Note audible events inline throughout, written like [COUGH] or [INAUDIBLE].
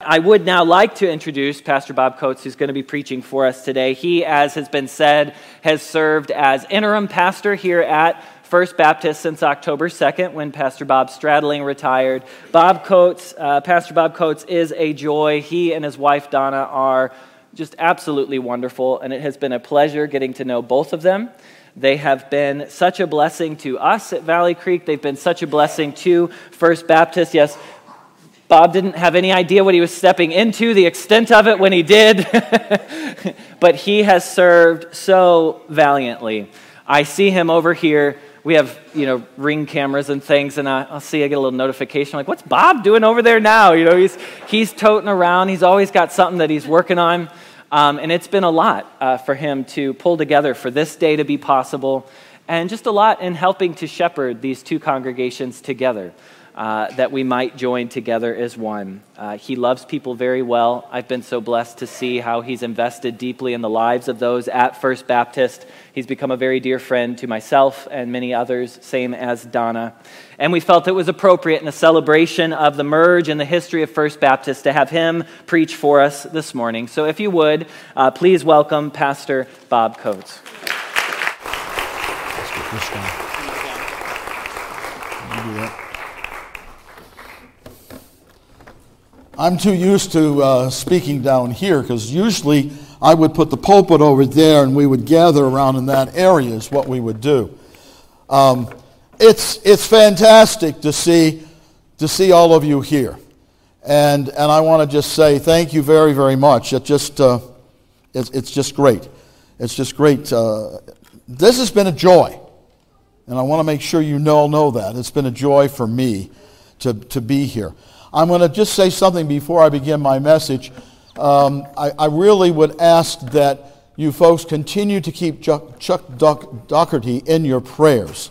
I would now like to introduce Pastor Bob Coats, who's going to be preaching for us today. He, as has been said, has served as interim pastor here at First Baptist since October 2nd when Pastor Bob Stradling retired. Bob Coats, uh, Pastor Bob Coats is a joy. He and his wife Donna are just absolutely wonderful, and it has been a pleasure getting to know both of them. They have been such a blessing to us at Valley Creek. They've been such a blessing to First Baptist. Yes, Bob didn't have any idea what he was stepping into, the extent of it when he did, [LAUGHS] but he has served so valiantly. I see him over here. We have, you know, ring cameras and things, and I, will see I get a little notification like, "What's Bob doing over there now?" You know, he's he's toting around. He's always got something that he's working on, um, and it's been a lot uh, for him to pull together for this day to be possible, and just a lot in helping to shepherd these two congregations together uh, that we might join together as one. Uh, he loves people very well. I've been so blessed to see how he's invested deeply in the lives of those at First Baptist. He's become a very dear friend to myself and many others, same as Donna. And we felt it was appropriate in a celebration of the merge and the history of First Baptist to have him preach for us this morning. So if you would, uh, please welcome Pastor Bob Coats. I'm too used to uh, speaking down here because usually I would put the pulpit over there and we would gather around in that area, is what we would do. Um, it's, it's fantastic to see, to see all of you here. And, and I want to just say thank you very, very much. It just, uh, it's, it's just great. It's just great. Uh, this has been a joy. And I want to make sure you all know that. It's been a joy for me to, to be here. I'm going to just say something before I begin my message. Um, I, I, really would ask that you folks continue to keep Chuck, Chuck Doherty in your prayers.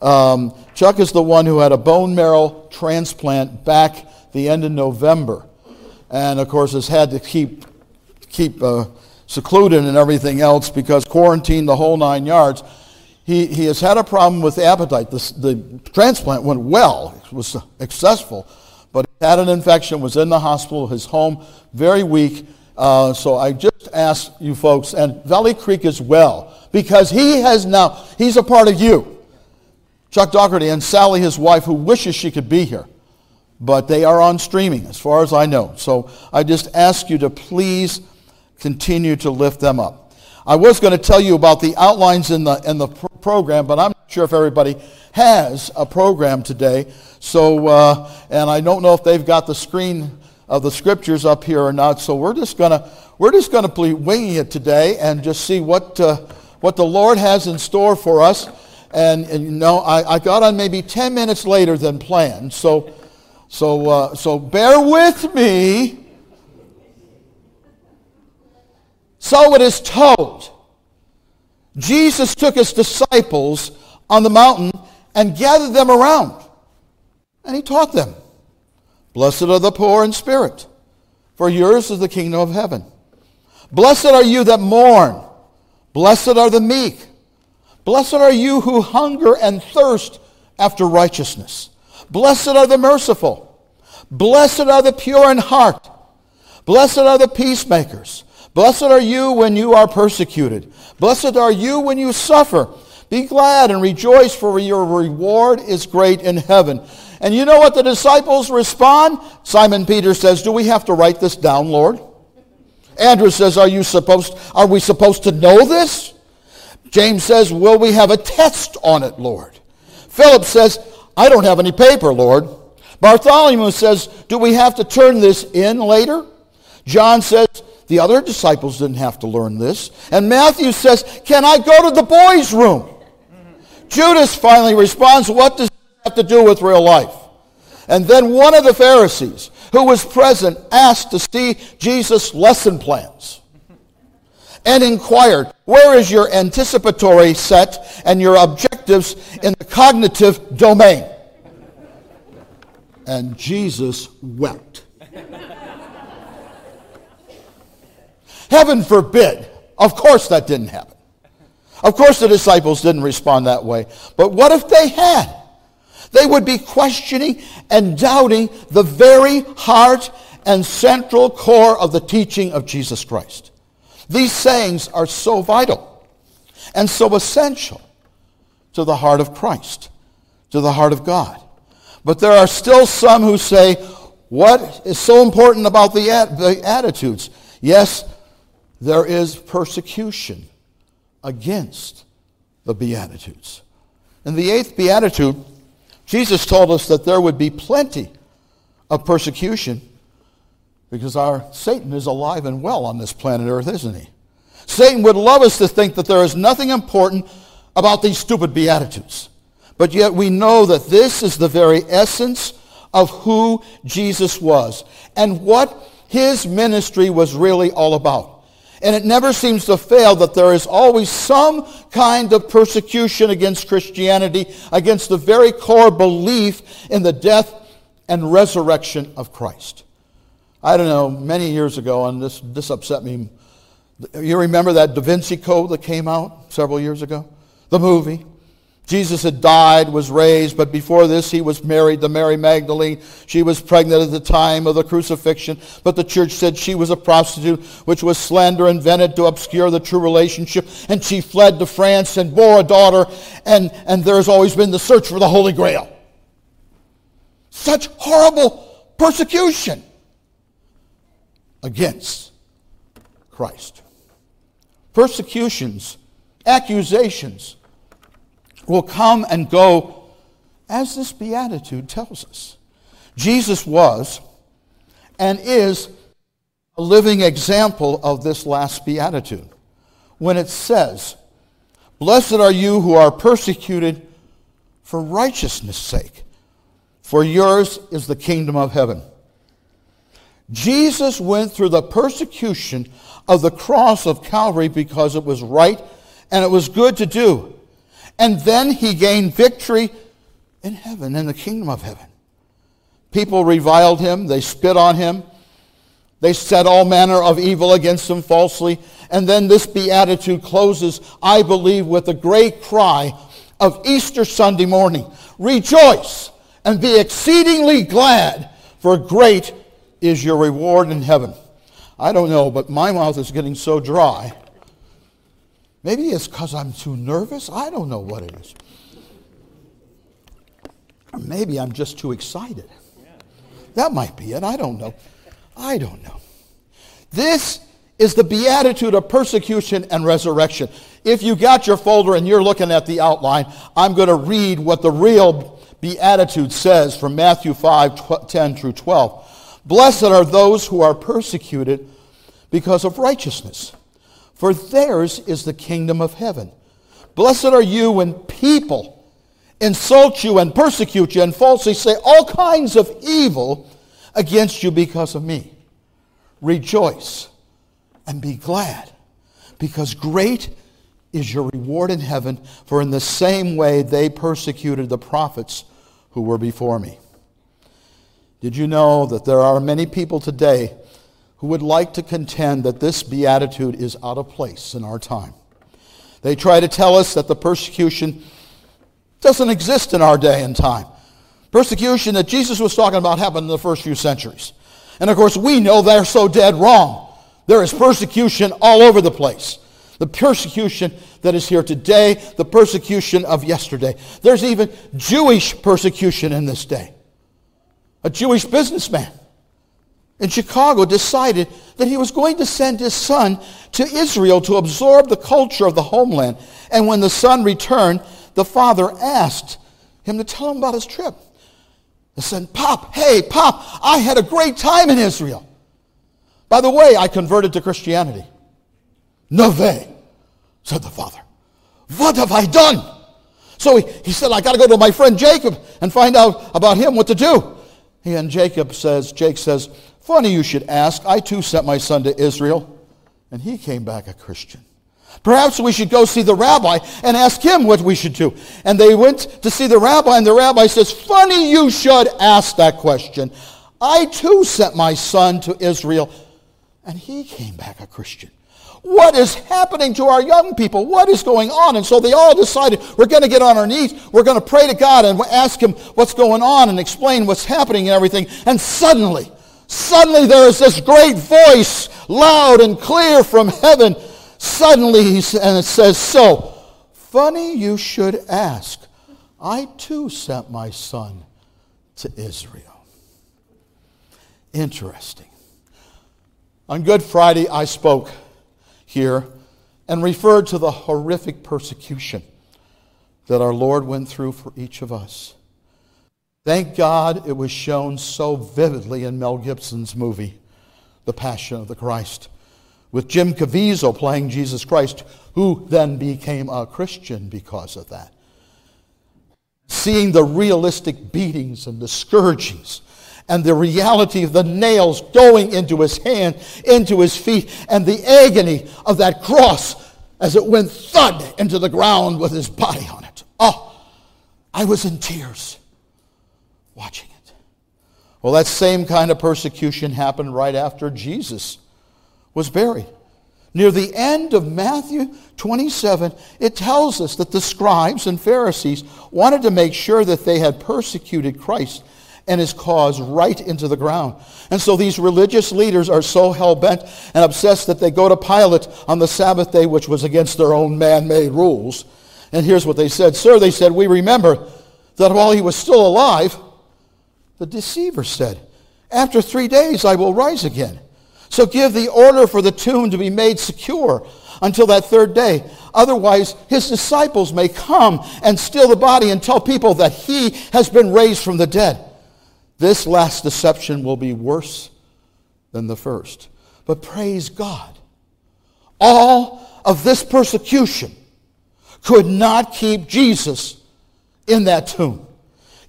Um, Chuck is the one who had a bone marrow transplant back the end of November, and of course has had to keep keep uh, secluded and everything else because quarantined the whole nine yards. He, he has had a problem with appetite. The, the transplant went well; it was successful, had an infection, was in the hospital, his home, very weak. Uh, so I just ask you folks, and Valley Creek as well, because he has now, he's a part of you. Chuck Doherty and Sally, his wife, who wishes she could be here. But they are on streaming, as far as I know. So I just ask you to please continue to lift them up. I was going to tell you about the outlines in the, in the program, but I'm sure if everybody has a program today. So, uh, and I don't know if they've got the screen of the scriptures up here or not. So we're just gonna we're just gonna be winging it today and just see what uh, what the Lord has in store for us. And, and you know, I, I, got on maybe ten minutes later than planned. So, so uh, so bear with me. So it is told. Jesus took his disciples on the mountain and gathered them around. And he taught them Blessed are the poor in spirit, for yours is the kingdom of heaven. Blessed are you that mourn. Blessed are the meek. Blessed are you who hunger and thirst after righteousness. Blessed are the merciful. Blessed are the pure in heart. Blessed are the peacemakers. Blessed are you when you are persecuted. Blessed are you when you suffer. Be glad and rejoice, for your reward is great in heaven. And you know what the disciples respond? Simon Peter says, Do we have to write this down, Lord? Andrew says, Are you supposed are we supposed to know this? James says, Will we have a test on it, Lord? Philip says, I don't have any paper, Lord. Bartholomew says, Do we have to turn this in later? John says, The other disciples didn't have to learn this. And Matthew says, Can I go to the boys' room? Judas finally responds, What does that have to do with real life. And then one of the Pharisees who was present asked to see Jesus' lesson plans and inquired, Where is your anticipatory set and your objectives in the cognitive domain? And Jesus wept. Heaven forbid. Of course that didn't happen. Of course the disciples didn't respond that way. But what if they had? They would be questioning and doubting the very heart and central core of the teaching of Jesus Christ. These sayings are so vital and so essential to the heart of Christ, to the heart of God. But there are still some who say, what is so important about the, the attitudes? Yes, there is persecution against the Beatitudes. In the eighth Beatitude, Jesus told us that there would be plenty of persecution because our Satan is alive and well on this planet Earth, isn't he? Satan would love us to think that there is nothing important about these stupid Beatitudes. But yet we know that this is the very essence of who Jesus was and what his ministry was really all about. And it never seems to fail that there is always some kind of persecution against Christianity, against the very core belief in the death and resurrection of Christ. I don't know, many years ago, and this, this upset me. You remember that Da Vinci Code that came out several years ago? The movie. Jesus had died, was raised, but before this he was married to Mary Magdalene. She was pregnant at the time of the crucifixion, but the church said she was a prostitute, which was slander invented to obscure the true relationship. And she fled to France and bore a daughter, and, and there's always been the search for the Holy Grail. Such horrible persecution against Christ. Persecutions, accusations, will come and go as this beatitude tells us. Jesus was and is a living example of this last beatitude when it says, Blessed are you who are persecuted for righteousness' sake, for yours is the kingdom of heaven. Jesus went through the persecution of the cross of Calvary because it was right and it was good to do. And then he gained victory in heaven, in the kingdom of heaven. People reviled him, they spit on him, they said all manner of evil against him falsely. And then this beatitude closes, I believe, with a great cry of Easter Sunday morning Rejoice and be exceedingly glad, for great is your reward in heaven. I don't know, but my mouth is getting so dry. Maybe it's because I'm too nervous. I don't know what it is. Or maybe I'm just too excited. That might be it. I don't know. I don't know. This is the beatitude of persecution and resurrection. If you got your folder and you're looking at the outline, I'm going to read what the real beatitude says from Matthew 5 10 through 12. Blessed are those who are persecuted because of righteousness for theirs is the kingdom of heaven. Blessed are you when people insult you and persecute you and falsely say all kinds of evil against you because of me. Rejoice and be glad, because great is your reward in heaven, for in the same way they persecuted the prophets who were before me. Did you know that there are many people today who would like to contend that this beatitude is out of place in our time. They try to tell us that the persecution doesn't exist in our day and time. Persecution that Jesus was talking about happened in the first few centuries. And of course, we know they're so dead wrong. There is persecution all over the place. The persecution that is here today, the persecution of yesterday. There's even Jewish persecution in this day. A Jewish businessman in Chicago decided that he was going to send his son to Israel to absorb the culture of the homeland. And when the son returned, the father asked him to tell him about his trip. The son, Pop, hey, Pop, I had a great time in Israel. By the way, I converted to Christianity. No way, said the father. What have I done? So he, he said, I got to go to my friend Jacob and find out about him what to do. And Jacob says, Jake says, Funny you should ask. I too sent my son to Israel, and he came back a Christian. Perhaps we should go see the rabbi and ask him what we should do. And they went to see the rabbi, and the rabbi says, Funny you should ask that question. I too sent my son to Israel, and he came back a Christian. What is happening to our young people? What is going on? And so they all decided we're going to get on our knees. We're going to pray to God and ask him what's going on and explain what's happening and everything. And suddenly, Suddenly there is this great voice, loud and clear from heaven. Suddenly, and it says, So, funny you should ask. I too sent my son to Israel. Interesting. On Good Friday, I spoke here and referred to the horrific persecution that our Lord went through for each of us. Thank God it was shown so vividly in Mel Gibson's movie, The Passion of the Christ, with Jim Caviezel playing Jesus Christ, who then became a Christian because of that. Seeing the realistic beatings and the scourgings and the reality of the nails going into his hand, into his feet, and the agony of that cross as it went thud into the ground with his body on it. Oh, I was in tears watching it. Well, that same kind of persecution happened right after Jesus was buried. Near the end of Matthew 27, it tells us that the scribes and Pharisees wanted to make sure that they had persecuted Christ and his cause right into the ground. And so these religious leaders are so hell bent and obsessed that they go to Pilate on the Sabbath day, which was against their own man made rules. And here's what they said Sir, they said, we remember that while he was still alive, the deceiver said, After three days I will rise again. So give the order for the tomb to be made secure until that third day. Otherwise, his disciples may come and steal the body and tell people that he has been raised from the dead. This last deception will be worse than the first. But praise God, all of this persecution could not keep Jesus in that tomb.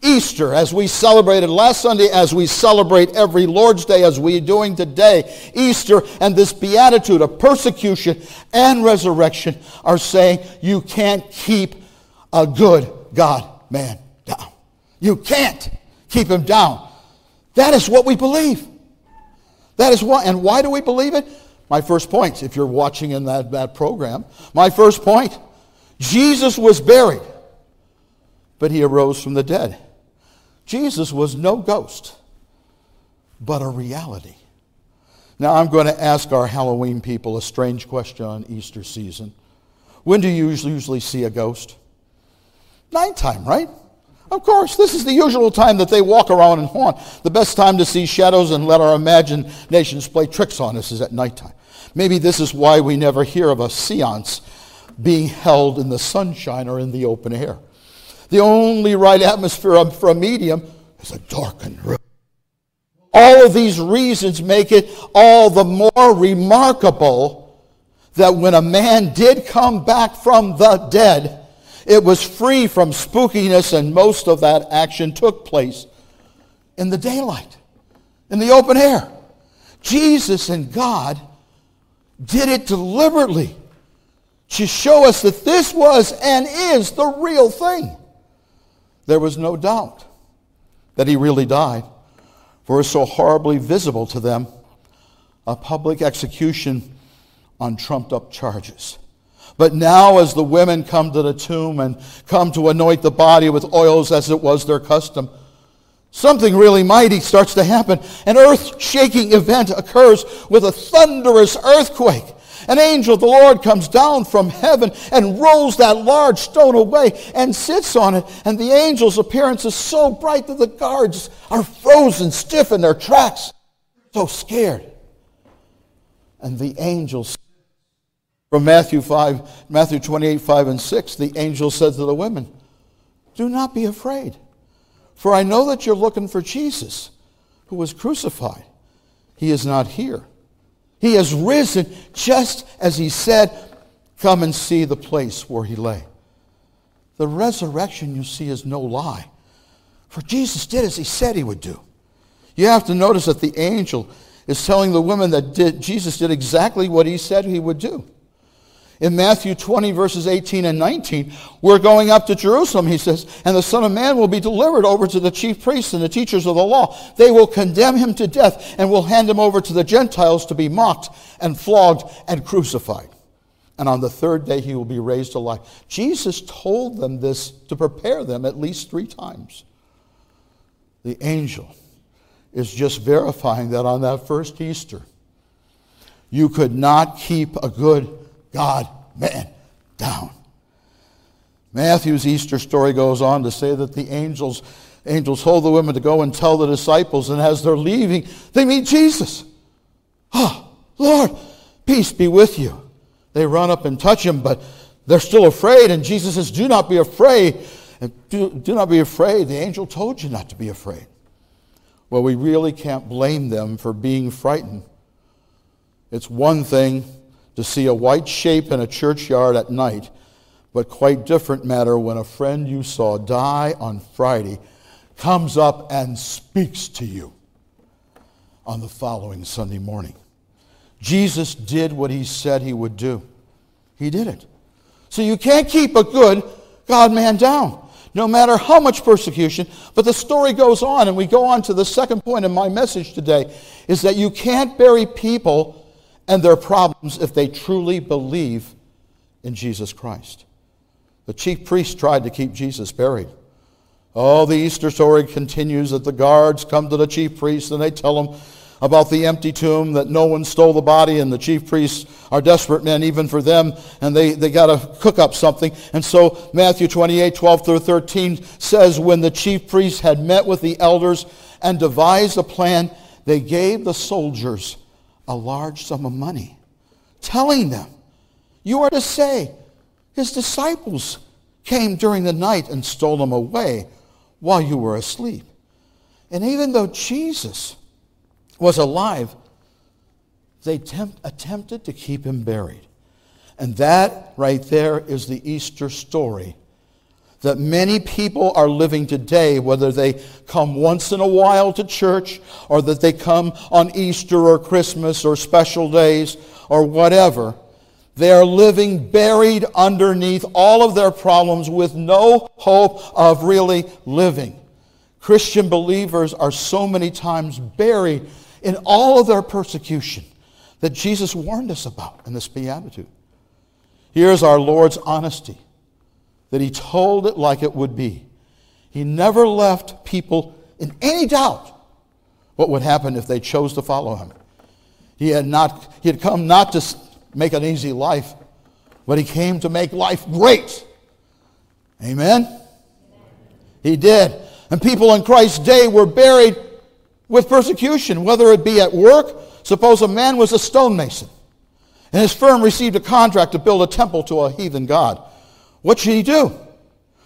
Easter, as we celebrated last Sunday, as we celebrate every Lord's Day, as we're doing today, Easter and this beatitude of persecution and resurrection are saying you can't keep a good God man down. You can't keep him down. That is what we believe. That is why. And why do we believe it? My first point, if you're watching in that, that program, my first point Jesus was buried, but he arose from the dead. Jesus was no ghost, but a reality. Now, I'm going to ask our Halloween people a strange question on Easter season. When do you usually see a ghost? Nighttime, right? Of course, this is the usual time that they walk around and haunt. The best time to see shadows and let our imaginations play tricks on us is at nighttime. Maybe this is why we never hear of a seance being held in the sunshine or in the open air. The only right atmosphere for a medium is a darkened room. All of these reasons make it all the more remarkable that when a man did come back from the dead, it was free from spookiness, and most of that action took place in the daylight, in the open air. Jesus and God did it deliberately to show us that this was and is the real thing. There was no doubt that he really died, for it was so horribly visible to them a public execution on trumped up charges. But now, as the women come to the tomb and come to anoint the body with oils as it was their custom, something really mighty starts to happen. An earth shaking event occurs with a thunderous earthquake. An angel of the Lord comes down from heaven and rolls that large stone away and sits on it. And the angel's appearance is so bright that the guards are frozen stiff in their tracks, so scared. And the angels from Matthew 5, Matthew 28, 5 and 6, the angel said to the women, Do not be afraid, for I know that you're looking for Jesus, who was crucified. He is not here. He has risen just as he said, Come and see the place where he lay. The resurrection, you see, is no lie. For Jesus did as he said he would do. You have to notice that the angel is telling the women that did, Jesus did exactly what he said he would do in Matthew 20, verses 18 and 19, we're going up to Jerusalem, he says, and the Son of Man will be delivered over to the chief priests and the teachers of the law. They will condemn him to death and will hand him over to the Gentiles to be mocked and flogged and crucified. And on the third day he will be raised alive. Jesus told them this to prepare them at least three times. The angel is just verifying that on that first Easter, you could not keep a good God man down. Matthew's Easter story goes on to say that the angels, angels told the women to go and tell the disciples, and as they're leaving, they meet Jesus. Oh, Lord, peace be with you. They run up and touch him, but they're still afraid, and Jesus says, Do not be afraid. Do, do not be afraid. The angel told you not to be afraid. Well, we really can't blame them for being frightened. It's one thing to see a white shape in a churchyard at night, but quite different matter when a friend you saw die on Friday comes up and speaks to you on the following Sunday morning. Jesus did what he said he would do. He did it. So you can't keep a good God man down, no matter how much persecution. But the story goes on, and we go on to the second point in my message today is that you can't bury people and their problems if they truly believe in Jesus Christ. The chief priest tried to keep Jesus buried. Oh, the Easter story continues that the guards come to the chief priest and they tell him, about the empty tomb, that no one stole the body, and the chief priests are desperate men even for them, and they, they got to cook up something. And so Matthew 28, 12 through 13 says, When the chief priests had met with the elders and devised a plan, they gave the soldiers a large sum of money, telling them, You are to say, his disciples came during the night and stole him away while you were asleep. And even though Jesus was alive, they tempt, attempted to keep him buried. And that right there is the Easter story that many people are living today, whether they come once in a while to church or that they come on Easter or Christmas or special days or whatever. They are living buried underneath all of their problems with no hope of really living. Christian believers are so many times buried in all of their persecution that Jesus warned us about in this beatitude. Here's our Lord's honesty that he told it like it would be. He never left people in any doubt what would happen if they chose to follow him. He had, not, he had come not to make an easy life, but he came to make life great. Amen? He did. And people in Christ's day were buried with persecution, whether it be at work. Suppose a man was a stonemason, and his firm received a contract to build a temple to a heathen god. What should he do?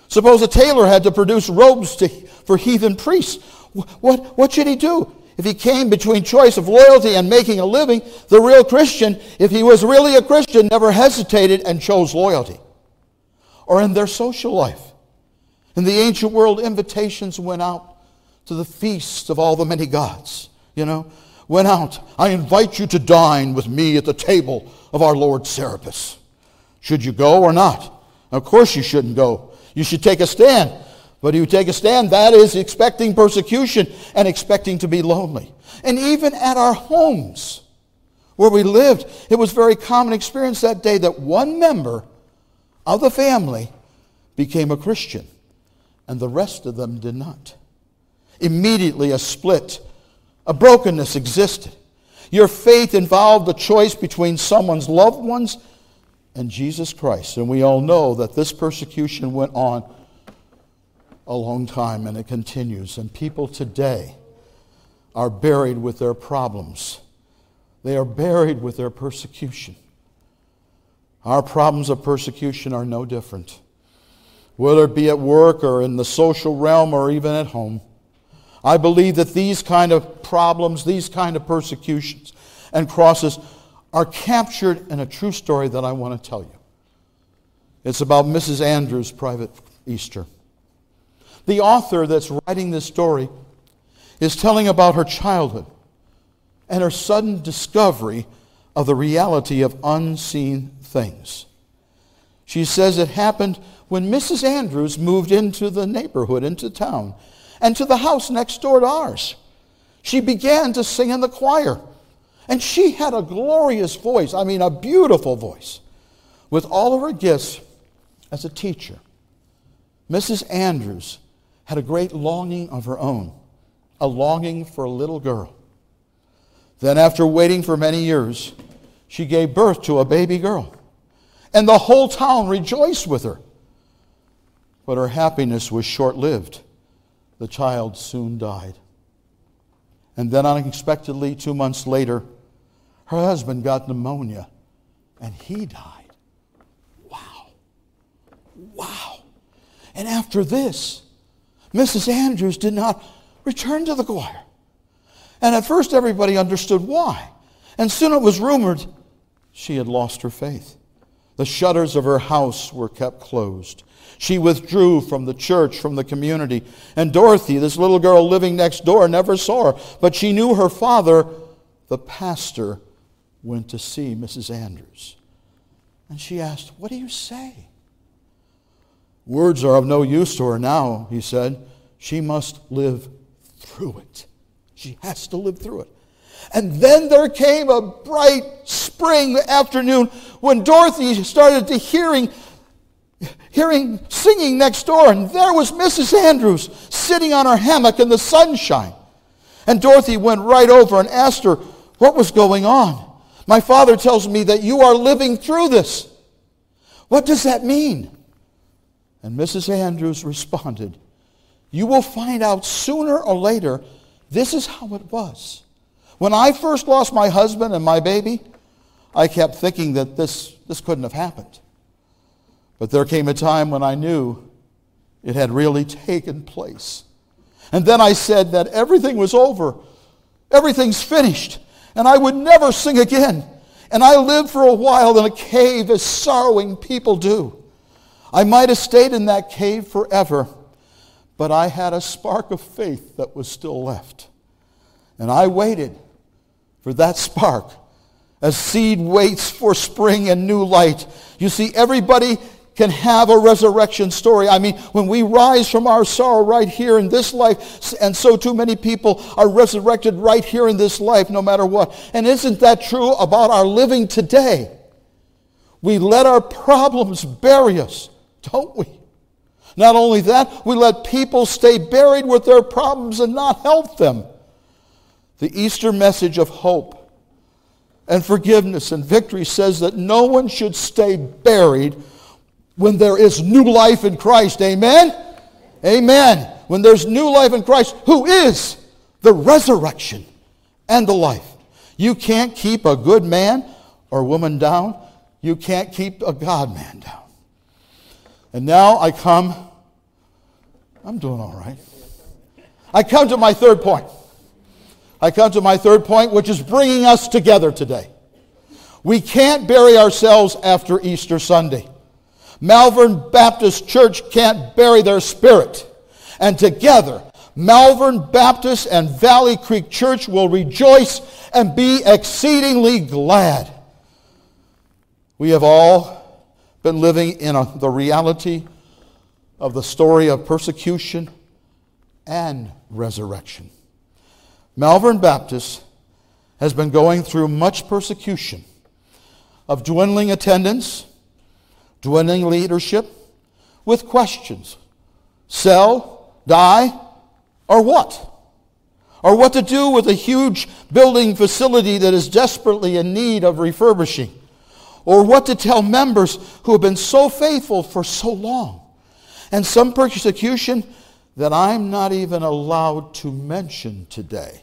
Suppose a tailor had to produce robes to, for heathen priests. What, what should he do? If he came between choice of loyalty and making a living, the real Christian, if he was really a Christian, never hesitated and chose loyalty. Or in their social life. In the ancient world, invitations went out to the feast of all the many gods, you know, went out. I invite you to dine with me at the table of our Lord Serapis. Should you go or not? Of course you shouldn't go. You should take a stand. But if you take a stand, that is expecting persecution and expecting to be lonely. And even at our homes where we lived, it was very common experience that day that one member of the family became a Christian and the rest of them did not. Immediately, a split, a brokenness existed. Your faith involved a choice between someone's loved ones and Jesus Christ. And we all know that this persecution went on a long time and it continues. And people today are buried with their problems, they are buried with their persecution. Our problems of persecution are no different, whether it be at work or in the social realm or even at home. I believe that these kind of problems, these kind of persecutions and crosses are captured in a true story that I want to tell you. It's about Mrs. Andrews' private Easter. The author that's writing this story is telling about her childhood and her sudden discovery of the reality of unseen things. She says it happened when Mrs. Andrews moved into the neighborhood, into town, and to the house next door to ours. She began to sing in the choir. And she had a glorious voice, I mean, a beautiful voice. With all of her gifts as a teacher, Mrs. Andrews had a great longing of her own a longing for a little girl. Then, after waiting for many years, she gave birth to a baby girl. And the whole town rejoiced with her. But her happiness was short lived. The child soon died. And then, unexpectedly, two months later, her husband got pneumonia and he died. Wow. Wow. And after this, Mrs. Andrews did not return to the choir. And at first, everybody understood why. And soon it was rumored she had lost her faith. The shutters of her house were kept closed. She withdrew from the church, from the community. And Dorothy, this little girl living next door, never saw her. But she knew her father, the pastor, went to see Mrs. Andrews. And she asked, What do you say? Words are of no use to her now, he said. She must live through it. She has to live through it. And then there came a bright spring afternoon when Dorothy started to hearing hearing singing next door, and there was Mrs. Andrews sitting on her hammock in the sunshine. And Dorothy went right over and asked her what was going on. My father tells me that you are living through this. What does that mean? And Mrs. Andrews responded, You will find out sooner or later this is how it was. When I first lost my husband and my baby, I kept thinking that this, this couldn't have happened. But there came a time when I knew it had really taken place. And then I said that everything was over, everything's finished, and I would never sing again. And I lived for a while in a cave as sorrowing people do. I might have stayed in that cave forever, but I had a spark of faith that was still left. And I waited for that spark as seed waits for spring and new light. You see, everybody can have a resurrection story. I mean, when we rise from our sorrow right here in this life, and so too many people are resurrected right here in this life, no matter what. And isn't that true about our living today? We let our problems bury us, don't we? Not only that, we let people stay buried with their problems and not help them. The Easter message of hope and forgiveness and victory says that no one should stay buried when there is new life in Christ. Amen? Amen. When there's new life in Christ, who is the resurrection and the life. You can't keep a good man or woman down. You can't keep a God man down. And now I come, I'm doing all right. I come to my third point. I come to my third point, which is bringing us together today. We can't bury ourselves after Easter Sunday. Malvern Baptist Church can't bury their spirit. And together, Malvern Baptist and Valley Creek Church will rejoice and be exceedingly glad. We have all been living in a, the reality of the story of persecution and resurrection. Malvern Baptist has been going through much persecution of dwindling attendance dwindling leadership with questions sell, die, or what? Or what to do with a huge building facility that is desperately in need of refurbishing? Or what to tell members who have been so faithful for so long? And some persecution that I'm not even allowed to mention today.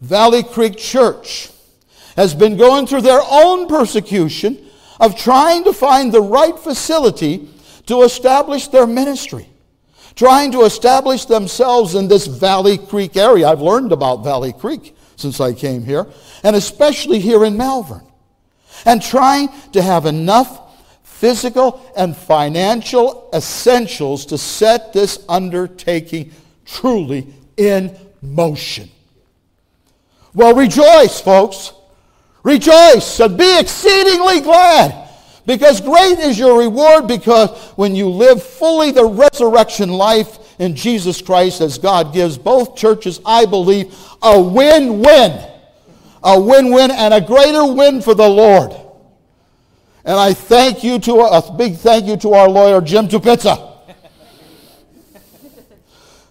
Valley Creek Church has been going through their own persecution of trying to find the right facility to establish their ministry, trying to establish themselves in this Valley Creek area. I've learned about Valley Creek since I came here, and especially here in Malvern, and trying to have enough physical and financial essentials to set this undertaking truly in motion. Well, rejoice, folks. Rejoice and be exceedingly glad, because great is your reward, because when you live fully the resurrection life in Jesus Christ, as God gives both churches, I believe, a win win. A win win and a greater win for the Lord. And I thank you to a big thank you to our lawyer, Jim Tupitza. [LAUGHS]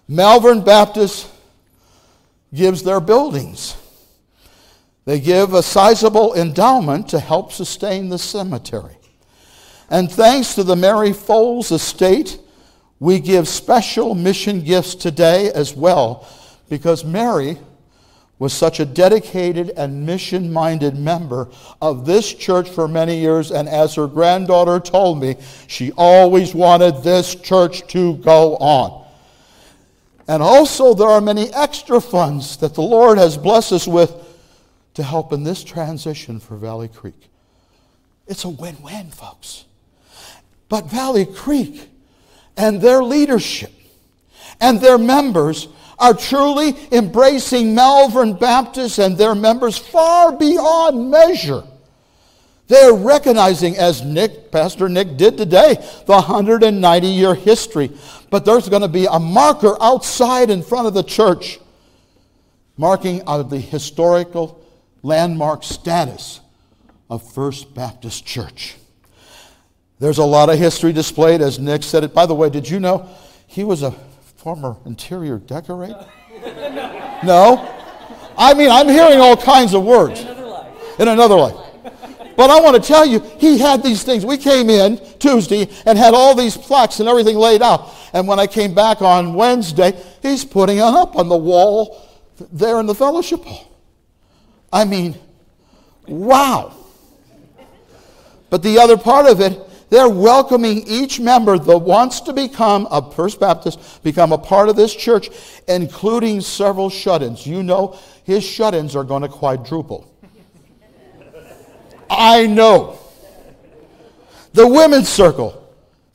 Malvern Baptist gives their buildings. They give a sizable endowment to help sustain the cemetery. And thanks to the Mary Foles estate, we give special mission gifts today as well because Mary was such a dedicated and mission minded member of this church for many years. And as her granddaughter told me, she always wanted this church to go on. And also, there are many extra funds that the Lord has blessed us with to help in this transition for Valley Creek. It's a win win, folks. But Valley Creek and their leadership and their members are truly embracing Malvern Baptist and their members far beyond measure. They're recognizing, as Nick, Pastor Nick did today, the 190 year history. But there's going to be a marker outside in front of the church marking out the historical landmark status of First Baptist Church. There's a lot of history displayed, as Nick said it. By the way, did you know he was a former interior decorator? [LAUGHS] no? I mean, I'm hearing all kinds of words. In another life. In another life. But I want to tell you, he had these things. We came in Tuesday and had all these plaques and everything laid out. And when I came back on Wednesday, he's putting it up on the wall there in the fellowship hall. I mean, wow. But the other part of it they're welcoming each member that wants to become a First Baptist, become a part of this church, including several shut ins. You know, his shut ins are going to quadruple. I know. The women's circle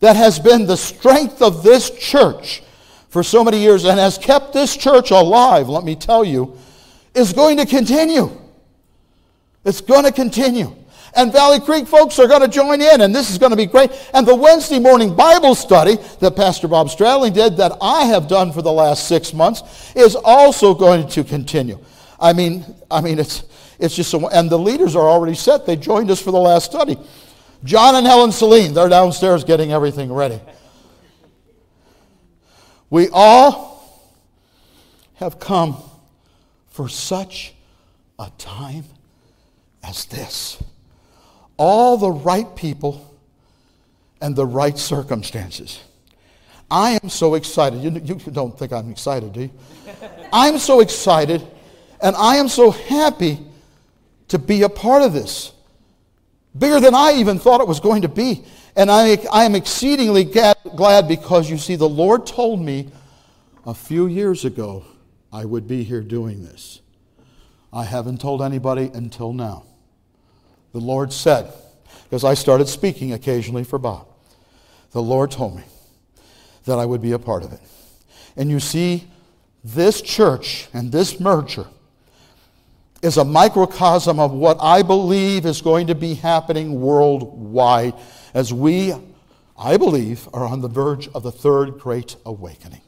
that has been the strength of this church for so many years and has kept this church alive, let me tell you, is going to continue. It's going to continue and Valley Creek folks are going to join in, and this is going to be great. And the Wednesday morning Bible study that Pastor Bob Stradling did, that I have done for the last six months, is also going to continue. I mean, I mean, it's it's just so, and the leaders are already set. They joined us for the last study. John and Helen Celine, they're downstairs getting everything ready. We all have come for such a time as this all the right people and the right circumstances. I am so excited. You, you don't think I'm excited, do you? [LAUGHS] I'm so excited and I am so happy to be a part of this. Bigger than I even thought it was going to be. And I, I am exceedingly glad because you see, the Lord told me a few years ago I would be here doing this. I haven't told anybody until now the Lord said, because I started speaking occasionally for Bob, the Lord told me that I would be a part of it. And you see, this church and this merger is a microcosm of what I believe is going to be happening worldwide as we, I believe, are on the verge of the third great awakening.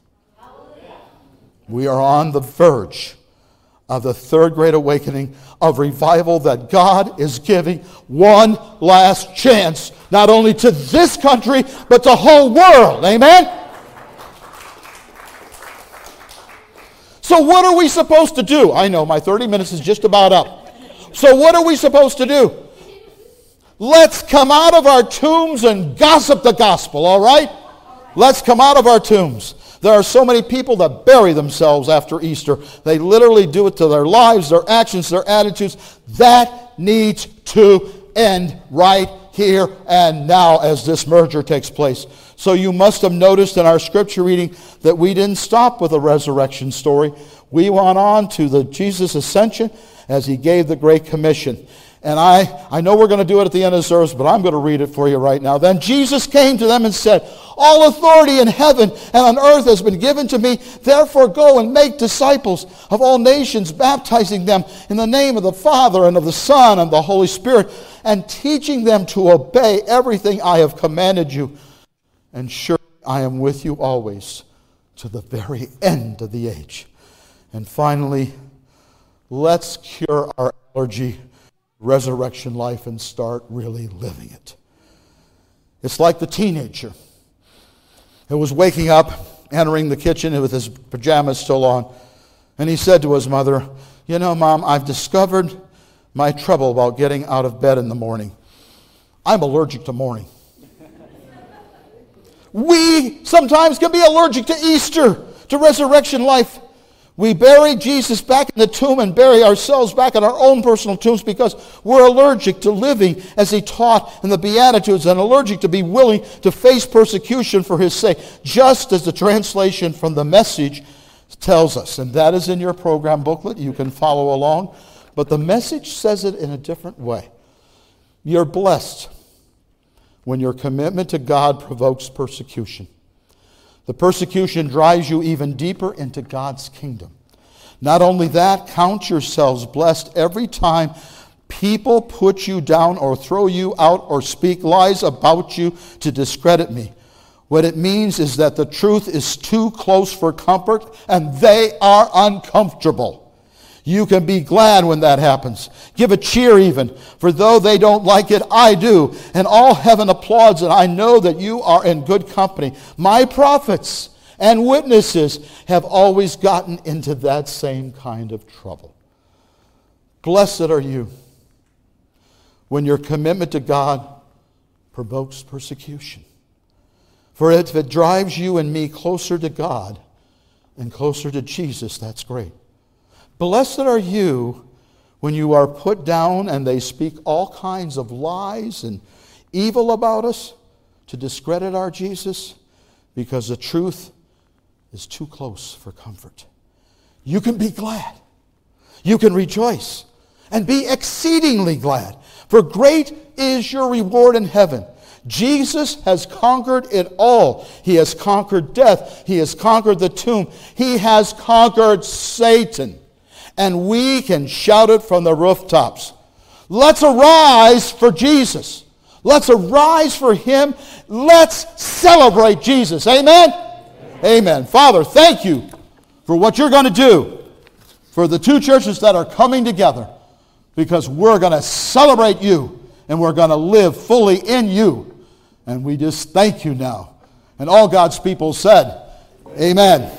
We are on the verge of the third great awakening of revival that God is giving one last chance, not only to this country, but the whole world. Amen? So, what are we supposed to do? I know my 30 minutes is just about up. So, what are we supposed to do? Let's come out of our tombs and gossip the gospel, all right? Let's come out of our tombs. There are so many people that bury themselves after Easter. They literally do it to their lives, their actions, their attitudes. That needs to end right here and now as this merger takes place. So you must have noticed in our scripture reading that we didn't stop with a resurrection story. We went on to the Jesus ascension as he gave the Great Commission. And I, I know we're going to do it at the end of the service, but I'm going to read it for you right now. Then Jesus came to them and said, All authority in heaven and on earth has been given to me. Therefore, go and make disciples of all nations, baptizing them in the name of the Father and of the Son and the Holy Spirit, and teaching them to obey everything I have commanded you. And sure, I am with you always to the very end of the age. And finally, let's cure our allergy resurrection life and start really living it. It's like the teenager who was waking up entering the kitchen with his pajamas still on. And he said to his mother, You know, Mom, I've discovered my trouble about getting out of bed in the morning. I'm allergic to morning. [LAUGHS] we sometimes can be allergic to Easter, to resurrection life. We bury Jesus back in the tomb and bury ourselves back in our own personal tombs because we're allergic to living as he taught in the Beatitudes and allergic to be willing to face persecution for his sake, just as the translation from the message tells us. And that is in your program booklet. You can follow along. But the message says it in a different way. You're blessed when your commitment to God provokes persecution. The persecution drives you even deeper into God's kingdom. Not only that, count yourselves blessed every time people put you down or throw you out or speak lies about you to discredit me. What it means is that the truth is too close for comfort and they are uncomfortable. You can be glad when that happens. Give a cheer even, for though they don't like it, I do. And all heaven applauds, and I know that you are in good company. My prophets and witnesses have always gotten into that same kind of trouble. Blessed are you when your commitment to God provokes persecution. For if it drives you and me closer to God and closer to Jesus, that's great. Blessed are you when you are put down and they speak all kinds of lies and evil about us to discredit our Jesus because the truth is too close for comfort. You can be glad. You can rejoice and be exceedingly glad, for great is your reward in heaven. Jesus has conquered it all. He has conquered death. He has conquered the tomb. He has conquered Satan and we can shout it from the rooftops. Let's arise for Jesus. Let's arise for Him. Let's celebrate Jesus. Amen? Amen. Amen. Father, thank you for what you're going to do for the two churches that are coming together because we're going to celebrate you and we're going to live fully in you. And we just thank you now. And all God's people said, Amen.